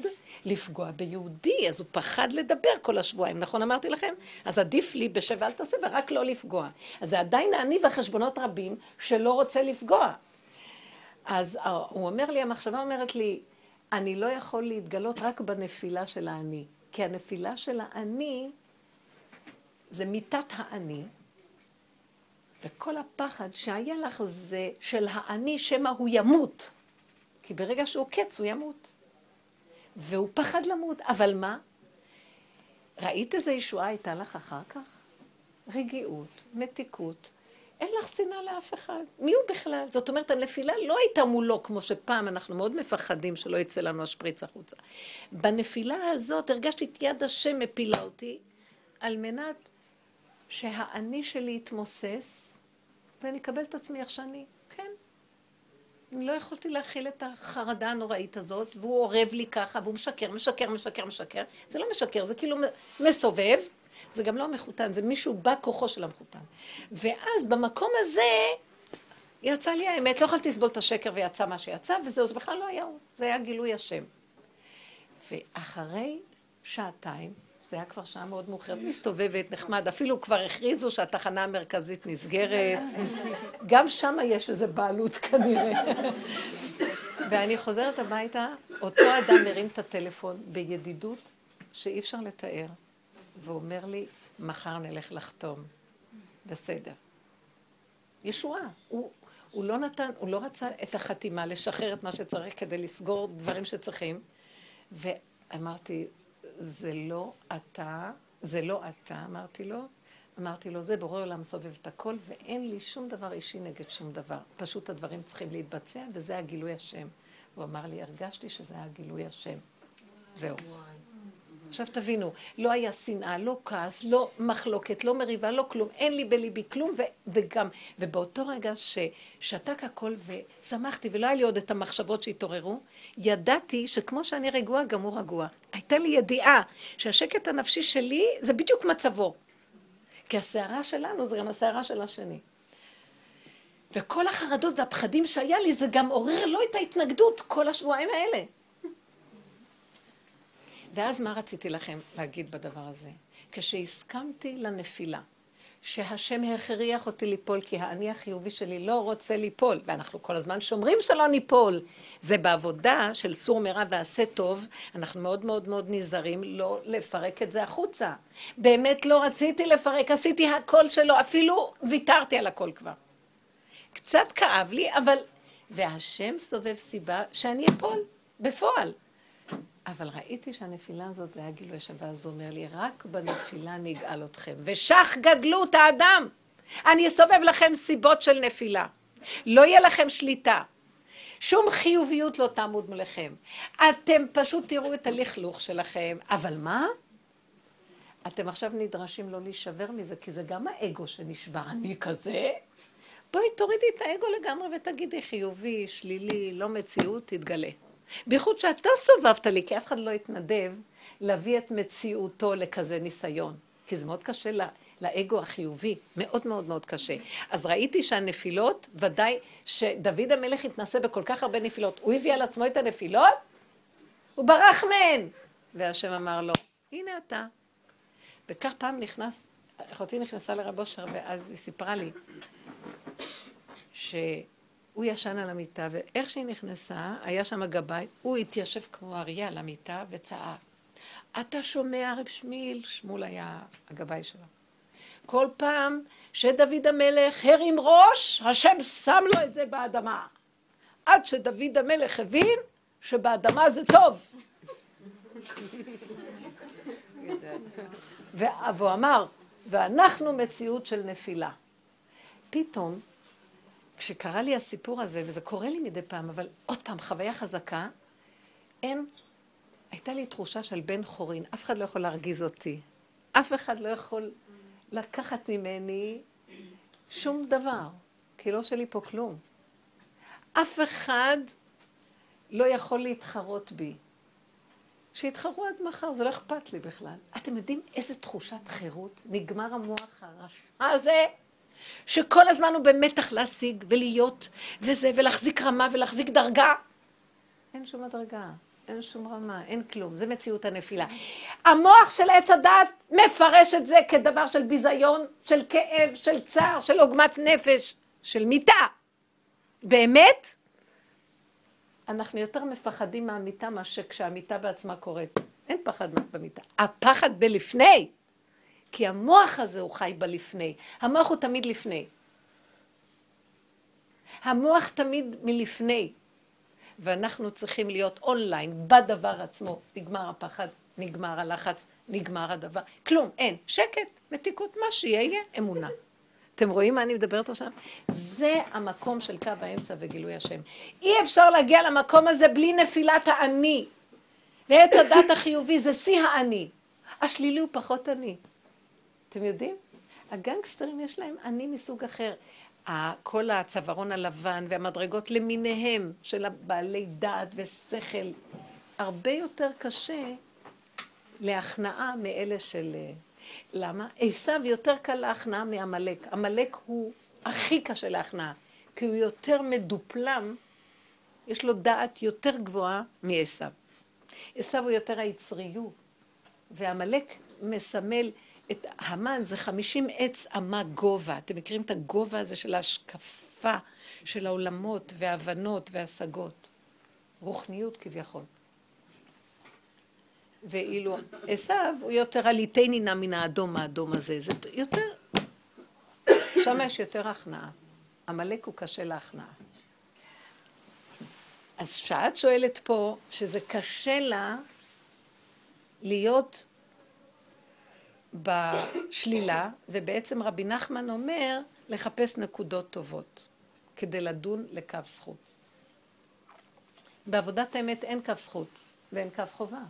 לפגוע ביהודי, אז הוא פחד לדבר כל השבועיים, נכון אמרתי לכם? אז עדיף לי בשב אל תעשה ורק לא לפגוע. אז זה עדיין האני והחשבונות רבים שלא רוצה לפגוע. אז הוא אומר לי, המחשבה אומרת לי, אני לא יכול להתגלות רק בנפילה של האני, כי הנפילה של האני זה מיתת האני, וכל הפחד שהיה לך זה של האני שמא הוא ימות. כי ברגע שהוא קץ הוא ימות. והוא פחד למות. אבל מה? ראית איזה ישועה הייתה לך אחר כך? רגיעות, מתיקות. אין לך שנאה לאף אחד. מי הוא בכלל? זאת אומרת, הנפילה לא הייתה מולו, כמו שפעם אנחנו מאוד מפחדים שלא יצא לנו השפריץ החוצה. בנפילה הזאת הרגשתי את יד השם מפילה אותי, על מנת שהאני שלי יתמוסס, ואני אקבל את עצמי איך שאני. כן. אני לא יכולתי להכיל את החרדה הנוראית הזאת, והוא אורב לי ככה, והוא משקר, משקר, משקר, משקר. זה לא משקר, זה כאילו מסובב, זה גם לא המחותן, זה מישהו בא כוחו של המחותן. ואז במקום הזה, יצא לי האמת, לא יכולתי לסבול את השקר ויצא מה שיצא, וזהו, זה בכלל לא היה הוא, זה היה גילוי השם. ואחרי שעתיים, זה היה כבר שעה מאוד מאוחרת, מסתובבת, נחמד, אפילו כבר הכריזו שהתחנה המרכזית נסגרת, גם שם יש איזה בעלות כנראה. ואני חוזרת הביתה, אותו אדם מרים את הטלפון בידידות שאי אפשר לתאר, ואומר לי, מחר נלך לחתום. בסדר. ישועה. הוא, הוא לא נתן, הוא לא רצה את החתימה, לשחרר את מה שצריך כדי לסגור דברים שצריכים. ואמרתי, זה לא אתה, זה לא אתה, אמרתי לו. אמרתי לו, זה בורא עולם סובב את הכל, ואין לי שום דבר אישי נגד שום דבר. פשוט הדברים צריכים להתבצע, וזה הגילוי השם. הוא אמר לי, הרגשתי שזה היה גילוי השם. זהו. עכשיו תבינו, לא היה שנאה, לא כעס, לא מחלוקת, לא מריבה, לא כלום, אין לי בליבי כלום, ו- וגם, ובאותו רגע ששתק הכל ושמחתי, ולא היה לי עוד את המחשבות שהתעוררו, ידעתי שכמו שאני רגועה, גם הוא רגוע. הייתה לי ידיעה שהשקט הנפשי שלי זה בדיוק מצבו. כי הסערה שלנו זה גם הסערה של השני. וכל החרדות והפחדים שהיה לי, זה גם עורר לו את ההתנגדות כל השבועיים האלה. ואז מה רציתי לכם להגיד בדבר הזה? כשהסכמתי לנפילה, שהשם הכריח אותי ליפול, כי האני החיובי שלי לא רוצה ליפול, ואנחנו כל הזמן שומרים שלא ניפול. זה בעבודה של סור מרע ועשה טוב, אנחנו מאוד מאוד מאוד נזהרים לא לפרק את זה החוצה. באמת לא רציתי לפרק, עשיתי הכל שלו, אפילו ויתרתי על הכל כבר. קצת כאב לי, אבל... והשם סובב סיבה שאני אפול, בפועל. אבל ראיתי שהנפילה הזאת זה היה גילוי השם, ואז הוא אומר לי, רק בנפילה נגאל אתכם. ושך גדלות האדם. אני אסובב לכם סיבות של נפילה. לא יהיה לכם שליטה. שום חיוביות לא תעמוד מולכם. אתם פשוט תראו את הלכלוך שלכם. אבל מה? אתם עכשיו נדרשים לא להישבר מזה, כי זה גם האגו שנשבר. אני כזה? בואי תורידי את האגו לגמרי ותגידי חיובי, שלילי, לא מציאות, תתגלה. בייחוד שאתה סובבת לי, כי אף אחד לא התנדב להביא את מציאותו לכזה ניסיון. כי זה מאוד קשה לא, לאגו החיובי, מאוד מאוד מאוד קשה. אז ראיתי שהנפילות, ודאי שדוד המלך התנסה בכל כך הרבה נפילות. הוא הביא על עצמו את הנפילות? הוא ברח מהן. והשם אמר לו, הנה אתה. וכך פעם נכנס, אחותי נכנסה לרב אושר, ואז היא סיפרה לי, ש... הוא ישן על המיטה, ואיך שהיא נכנסה, היה שם הגבאי, הוא התיישב כמו אריה על המיטה וצעק. אתה שומע, רב שמיל? שמואל היה הגבאי שלו. כל פעם שדוד המלך הרים ראש, השם שם לו את זה באדמה. עד שדוד המלך הבין שבאדמה זה טוב. והוא אמר, ואנחנו מציאות של נפילה. פתאום כשקרה לי הסיפור הזה, וזה קורה לי מדי פעם, אבל עוד פעם, חוויה חזקה, אין, הייתה לי תחושה של בן חורין, אף אחד לא יכול להרגיז אותי. אף אחד לא יכול לקחת ממני שום דבר, כי לא שלי פה כלום. אף אחד לא יכול להתחרות בי. שיתחרו עד מחר, זה לא אכפת לי בכלל. אתם יודעים איזה תחושת חירות? נגמר המוח הרשע הזה. שכל הזמן הוא במתח להשיג ולהיות וזה, ולהחזיק רמה ולהחזיק דרגה. אין שום מדרגה, אין שום רמה, אין כלום, זה מציאות הנפילה. המוח של עץ הדת מפרש את זה כדבר של ביזיון, של כאב, של צער, של עוגמת נפש, של מיתה. באמת, אנחנו יותר מפחדים מהמיטה מאשר כשהמיטה בעצמה קורית. אין פחד במיטה. הפחד בלפני. כי המוח הזה הוא חי בלפני. המוח הוא תמיד לפני. המוח תמיד מלפני. ואנחנו צריכים להיות אונליין בדבר עצמו. נגמר הפחד, נגמר הלחץ, נגמר הדבר. כלום, אין. שקט, מתיקות, מה שיהיה, אמונה. אתם רואים מה אני מדברת עכשיו? זה המקום של קו האמצע וגילוי השם. אי אפשר להגיע למקום הזה בלי נפילת האני. ועץ הדת החיובי זה שיא האני. השלילי הוא פחות אני. אתם יודעים? הגנגסטרים יש להם אני מסוג אחר. כל הצווארון הלבן והמדרגות למיניהם של הבעלי דעת ושכל, הרבה יותר קשה להכנעה מאלה של... למה? עשיו יותר קל להכנעה מעמלק. עמלק הוא הכי קשה להכנעה, כי הוא יותר מדופלם, יש לו דעת יותר גבוהה מעשיו. עשיו הוא יותר היצריות, ועמלק מסמל את המן, זה חמישים עץ אמה גובה. אתם מכירים את הגובה הזה של ההשקפה של העולמות וההבנות וההשגות. רוחניות כביכול. ואילו עשו הוא יותר עליתני נא מן האדום האדום הזה, זה יותר, שם יש יותר הכנעה. עמלק הוא קשה להכנעה. אז כשאת שואלת פה שזה קשה לה להיות בשלילה, ובעצם רבי נחמן אומר לחפש נקודות טובות כדי לדון לקו זכות. בעבודת האמת אין קו זכות ואין קו חובה.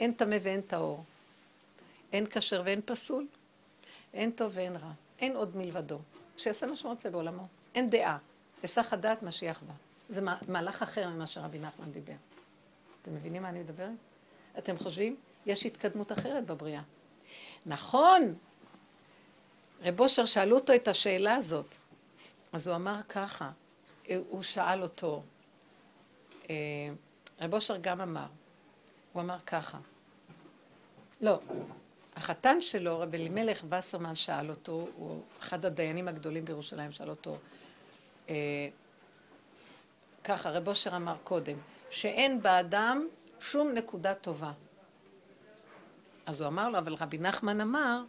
אין טמא ואין טהור. אין כשר ואין פסול. אין טוב ואין רע. אין עוד מלבדו. שיעשה מה שהוא רוצה בעולמו. אין דעה. היסח הדעת משיח בה. זה מהלך אחר ממה שרבי נחמן דיבר. אתם מבינים מה אני מדברת? אתם חושבים? יש התקדמות אחרת בבריאה. נכון, רב אושר שאלו אותו את השאלה הזאת. אז הוא אמר ככה, הוא שאל אותו, אה, רב אושר גם אמר, הוא אמר ככה, לא, החתן שלו, רב אלימלך וסרמן שאל אותו, הוא אחד הדיינים הגדולים בירושלים, שאל אותו, אה, ככה, רב אושר אמר קודם, שאין באדם שום נקודה טובה. אז הוא אמר לו, אבל רבי נחמן אמר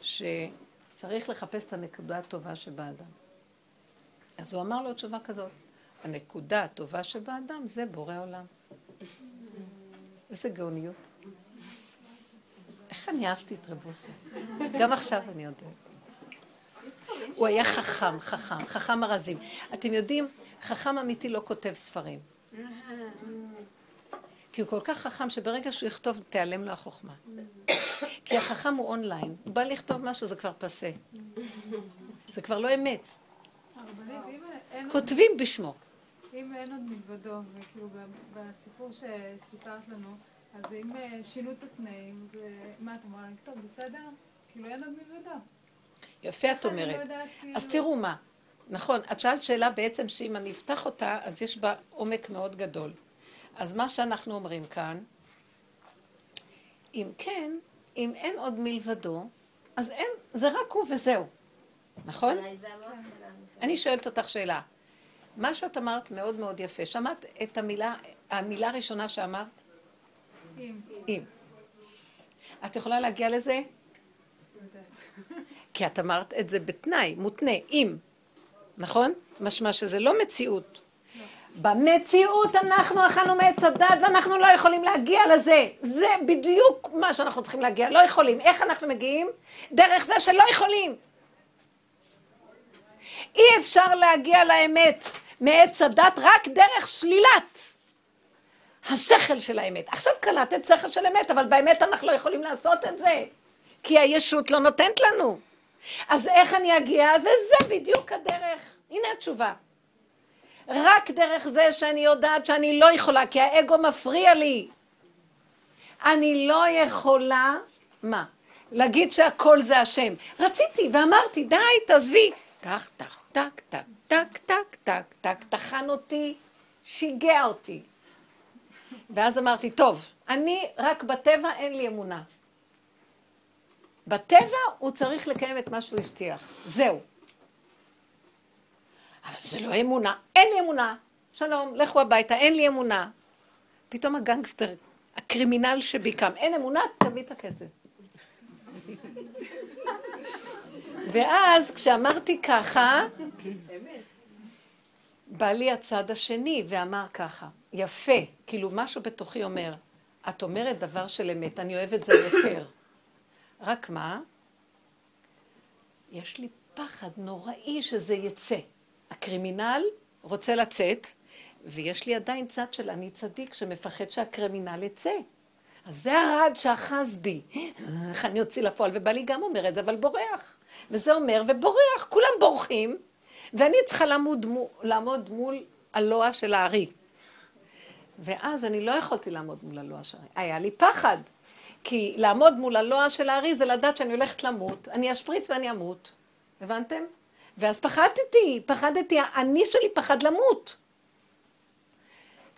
שצריך לחפש את הנקודה הטובה שבאדם. אז הוא אמר לו תשובה כזאת, הנקודה הטובה שבאדם זה בורא עולם. איזה גאוניות. איך אני אהבתי את רב אוסו. גם עכשיו אני יודעת. הוא היה חכם, חכם, חכם ארזים. אתם יודעים, חכם אמיתי לא כותב ספרים. כי הוא כל כך חכם שברגע שהוא יכתוב, תיעלם לו החוכמה. כי החכם הוא אונליין. הוא בא לכתוב משהו, זה כבר פסה. זה כבר לא אמת. כותבים בשמו. אם אין עוד מלבדו, וכאילו בסיפור שסיפרת לנו, אז אם אה, שינו את התנאים, אז מה את אמרה לכתוב? בסדר? כאילו אין עוד מלבדו. יפה את אומרת. לא כאילו- אז תראו מה. נכון, את שאלת שאלה בעצם שאם אני אפתח אותה, אז יש בה עומק מאוד גדול. אז מה שאנחנו אומרים כאן, אם כן, אם אין עוד מלבדו, אז אין, זה רק הוא וזהו, נכון? אני שואלת אותך שאלה. מה שאת אמרת מאוד מאוד יפה. שמעת את המילה, המילה הראשונה שאמרת? אם. אם. את יכולה להגיע לזה? כי את אמרת את זה בתנאי, מותנה, אם. נכון? משמע שזה לא מציאות. במציאות אנחנו אכלנו מעץ הדת ואנחנו לא יכולים להגיע לזה. זה בדיוק מה שאנחנו צריכים להגיע, לא יכולים. איך אנחנו מגיעים? דרך זה שלא יכולים. אי אפשר להגיע לאמת מעץ הדת רק דרך שלילת השכל של האמת. עכשיו קלטת שכל של אמת, אבל באמת אנחנו לא יכולים לעשות את זה, כי הישות לא נותנת לנו. אז איך אני אגיע? וזה בדיוק הדרך. הנה התשובה. רק דרך זה שאני יודעת שאני לא יכולה, כי האגו מפריע לי. אני לא יכולה, מה? להגיד שהכל זה השם. רציתי ואמרתי, די, תעזבי. כך, תח, טק, טק, טק, טק, טק, טק, טחן אותי, שיגע אותי. ואז אמרתי, טוב, אני רק בטבע אין לי אמונה. בטבע הוא צריך לקיים את מה שהוא השטיח. זהו. אבל זה לא אמונה. אין לי אמונה. שלום, לכו הביתה, אין לי אמונה. פתאום הגנגסטר, הקרימינל שביקם, אין אמונה, תביא את הכסף. ואז כשאמרתי ככה, בא לי הצד השני ואמר ככה, יפה, כאילו משהו בתוכי אומר, את אומרת דבר של אמת, אני אוהב את זה יותר. רק מה? יש לי פחד נוראי שזה יצא. הקרימינל רוצה לצאת, ויש לי עדיין צד של אני צדיק שמפחד שהקרימינל יצא. אז זה הרעד שאחז בי. איך אני אוציא לפועל? ובעלי גם אומר את זה, אבל בורח. וזה אומר, ובורח, כולם בורחים, ואני צריכה לעמוד, לעמוד מול הלוע של הארי. ואז אני לא יכולתי לעמוד מול הלוע של הארי. היה לי פחד. כי לעמוד מול הלוע של הארי זה לדעת שאני הולכת למות, אני אשפריץ ואני אמות. הבנתם? ואז פחדתי, פחדתי, אני שלי פחד למות.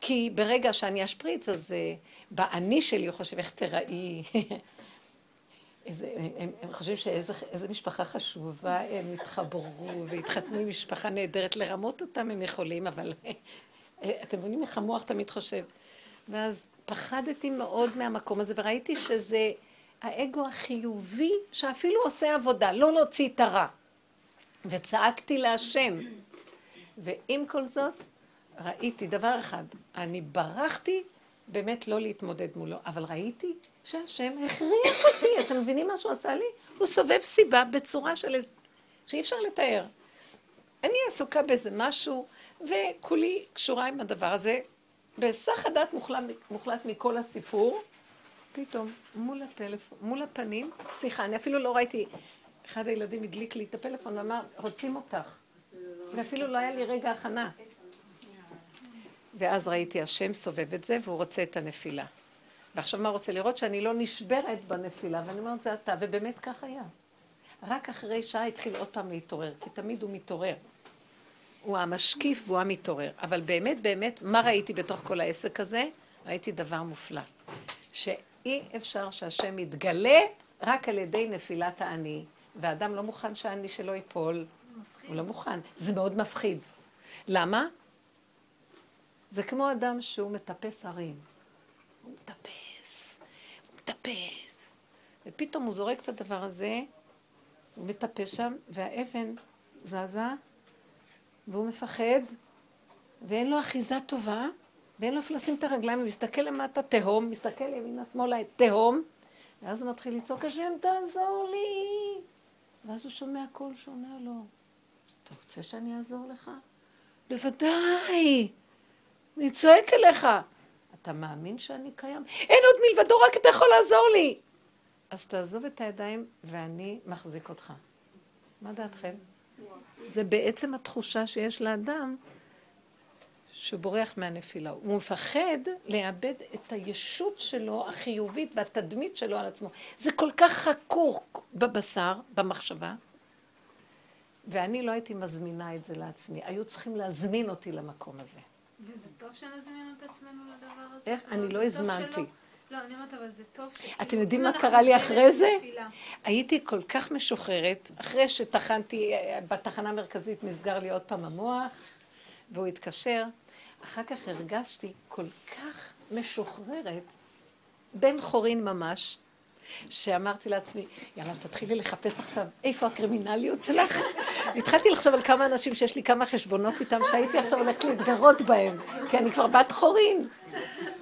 כי ברגע שאני אשפריץ, אז uh, באני שלי הוא חושב איך תראי. איזה, הם, הם חושבים שאיזה משפחה חשובה, הם התחברו והתחתנו עם משפחה נהדרת, לרמות אותם הם יכולים, אבל אתם מבינים איך המוח תמיד חושב. ואז פחדתי מאוד מהמקום הזה, וראיתי שזה האגו החיובי שאפילו עושה עבודה, לא להוציא את הרע. וצעקתי להשם. ועם כל זאת, ראיתי דבר אחד, אני ברחתי באמת לא להתמודד מולו, אבל ראיתי שהשם הכריח אותי, אתם מבינים מה שהוא עשה לי? הוא סובב סיבה בצורה של... שאי אפשר לתאר. אני עסוקה באיזה משהו, וכולי קשורה עם הדבר הזה. בהיסח הדעת מוחלט, מוחלט מכל הסיפור, פתאום מול הטלפון, מול הפנים, סליחה, אני אפילו לא ראיתי, אחד הילדים הדליק לי את הפלאפון ואמר, רוצים אותך. ואפילו לא היה לי רגע הכנה. ואז ראיתי השם סובב את זה והוא רוצה את הנפילה. ועכשיו מה רוצה לראות? שאני לא נשברת בנפילה, ואני אומרת, זה אתה, ובאמת כך היה. רק אחרי שעה התחיל עוד פעם להתעורר, כי תמיד הוא מתעורר. הוא המשקיף והוא המתעורר. אבל באמת, באמת, מה ראיתי בתוך כל העסק הזה? ראיתי דבר מופלא. שאי אפשר שהשם יתגלה רק על ידי נפילת האני. והאדם לא מוכן שהאני שלו ייפול. הוא לא מוכן. זה מאוד מפחיד. למה? זה כמו אדם שהוא מטפס הרים. הוא מטפס, הוא מטפס. ופתאום הוא זורק את הדבר הזה, הוא מטפס שם, והאבן זזה, והוא מפחד, ואין לו אחיזה טובה, ואין לו איפה לשים את הרגליים, הוא מסתכל למטה, תהום, מסתכל ימינה שמאלה, תהום, ואז הוא מתחיל לצעוק, השם תעזור לי! ואז הוא שומע קול שאומר לו, אתה רוצה שאני אעזור לך? בוודאי! אני צועק אליך. אתה מאמין שאני קיים? אין עוד מלבדו, רק אתה יכול לעזור לי. אז תעזוב את הידיים ואני מחזיק אותך. מה דעתכם? זה בעצם התחושה שיש לאדם שבורח מהנפילה. הוא מפחד לאבד את הישות שלו, החיובית והתדמית שלו על עצמו. זה כל כך חקוק בבשר, במחשבה, ואני לא הייתי מזמינה את זה לעצמי. היו צריכים להזמין אותי למקום הזה. וזה טוב שנזמין את עצמנו לדבר הזה? איך? אני לא הזמנתי. לא, אני אומרת, אבל זה טוב ש... אתם יודעים מה קרה לי אחרי זה? הייתי כל כך משוחררת, אחרי שטחנתי, בתחנה המרכזית נסגר לי עוד פעם המוח, והוא התקשר. אחר כך הרגשתי כל כך משוחררת, בן חורין ממש, שאמרתי לעצמי, יאללה, תתחילי לחפש עכשיו איפה הקרימינליות שלך. התחלתי לחשוב על כמה אנשים שיש לי כמה חשבונות איתם, שהייתי עכשיו הולכת להתגרות בהם, כי אני כבר בת חורין.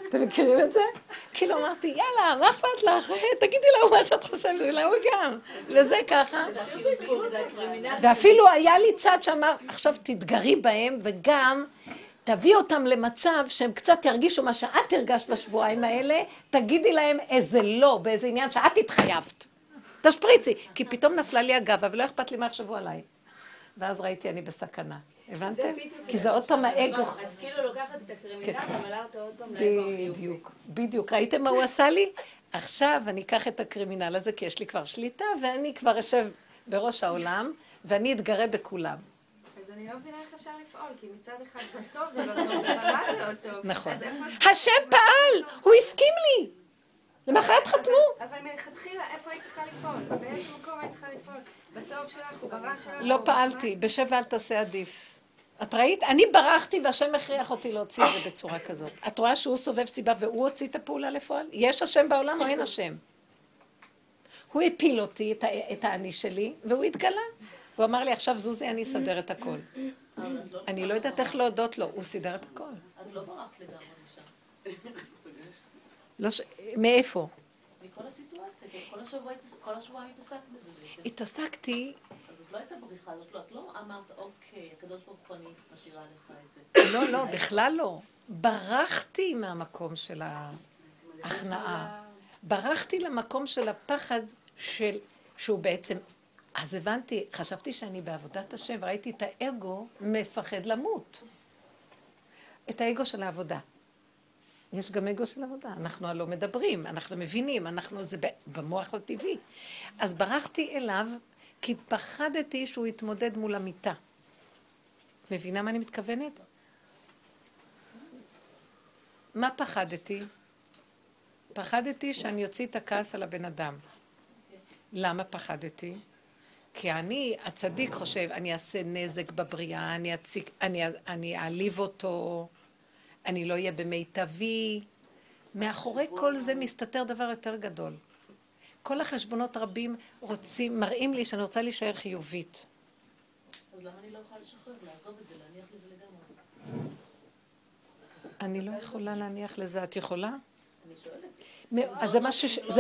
אתם מכירים את זה? כאילו אמרתי, יאללה, מה אכפת לך? תגידי לו מה שאת חושבת, אולי הוא גם. וזה ככה. ואפילו היה לי צד שאמר, עכשיו תתגרי בהם, וגם תביא אותם למצב שהם קצת ירגישו מה שאת הרגשת בשבועיים האלה, תגידי להם איזה לא, באיזה עניין שאת התחייבת. תשפריצי, כי פתאום נפלה לי הגבה ולא אכפת לי מה יחשבו עליי. ואז ראיתי אני בסכנה. הבנתם? כי זה עוד פעם האגו. את כאילו לוקחת את הקרימינל כן. ומעלה אותו עוד פעם לאגו החיובי. בדיוק, בדיוק. ראיתם מה הוא עשה לי? עכשיו אני אקח את הקרימינל הזה, כי יש לי כבר שליטה, ואני כבר אשב בראש העולם, ואני אתגרה בכולם. אני לא מבינה איך אפשר לפעול, כי מצד אחד בטוב זה לא טוב, זה לא טוב. נכון. השם פעל, הוא הסכים לי. למחרת חתמו. אבל מלכתחילה, איפה היית צריכה לפעול? באיזה מקום היית צריכה לפעול? בטוב שלך ברע שלך? לא פעלתי, בשב ואל תעשה עדיף. את ראית? אני ברחתי והשם הכריח אותי להוציא את זה בצורה כזאת. את רואה שהוא סובב סיבה והוא הוציא את הפעולה לפועל? יש השם בעולם או אין השם? הוא הפיל אותי, את האני שלי, והוא התגלה. הוא אמר לי, עכשיו זוזי, אני אסדר את הכל. אני לא יודעת איך להודות לו, הוא סידר את הכל. את לא ברחת לגמרי משם. מאיפה? מכל הסיטואציה, כל השבועיים התעסקת בזה בעצם. התעסקתי... לא הייתה בריחה, זאת לא, את לא אמרת, אוקיי, הקדוש ברוך הוא אני משאירה לך את זה. לא, לא, בכלל לא. ברחתי מהמקום של ההכנעה. ברחתי למקום של הפחד של, שהוא בעצם אז הבנתי, חשבתי שאני בעבודת השם, וראיתי את האגו מפחד למות. את האגו של העבודה. יש גם אגו של עבודה. אנחנו הלא מדברים, אנחנו מבינים, אנחנו, זה במוח הטבעי. אז ברחתי אליו, כי פחדתי שהוא יתמודד מול המיטה. מבינה מה אני מתכוונת? מה פחדתי? פחדתי שאני אוציא את הכעס על הבן אדם. למה פחדתי? כי אני, הצדיק חושב, אני אעשה נזק בבריאה, אני, אציג, אני, אני אעליב אותו, אני לא אהיה במיטבי. מאחורי כל זה מסתתר דבר יותר גדול. כל החשבונות רבים רוצים, מראים לי שאני רוצה להישאר חיובית. אז למה אני לא יכולה לשחרר, לעזוב את זה, להניח לזה לגמרי? אני לא יכולה להניח לזה, את יכולה? אני שואלת. אז זה מה ש... זה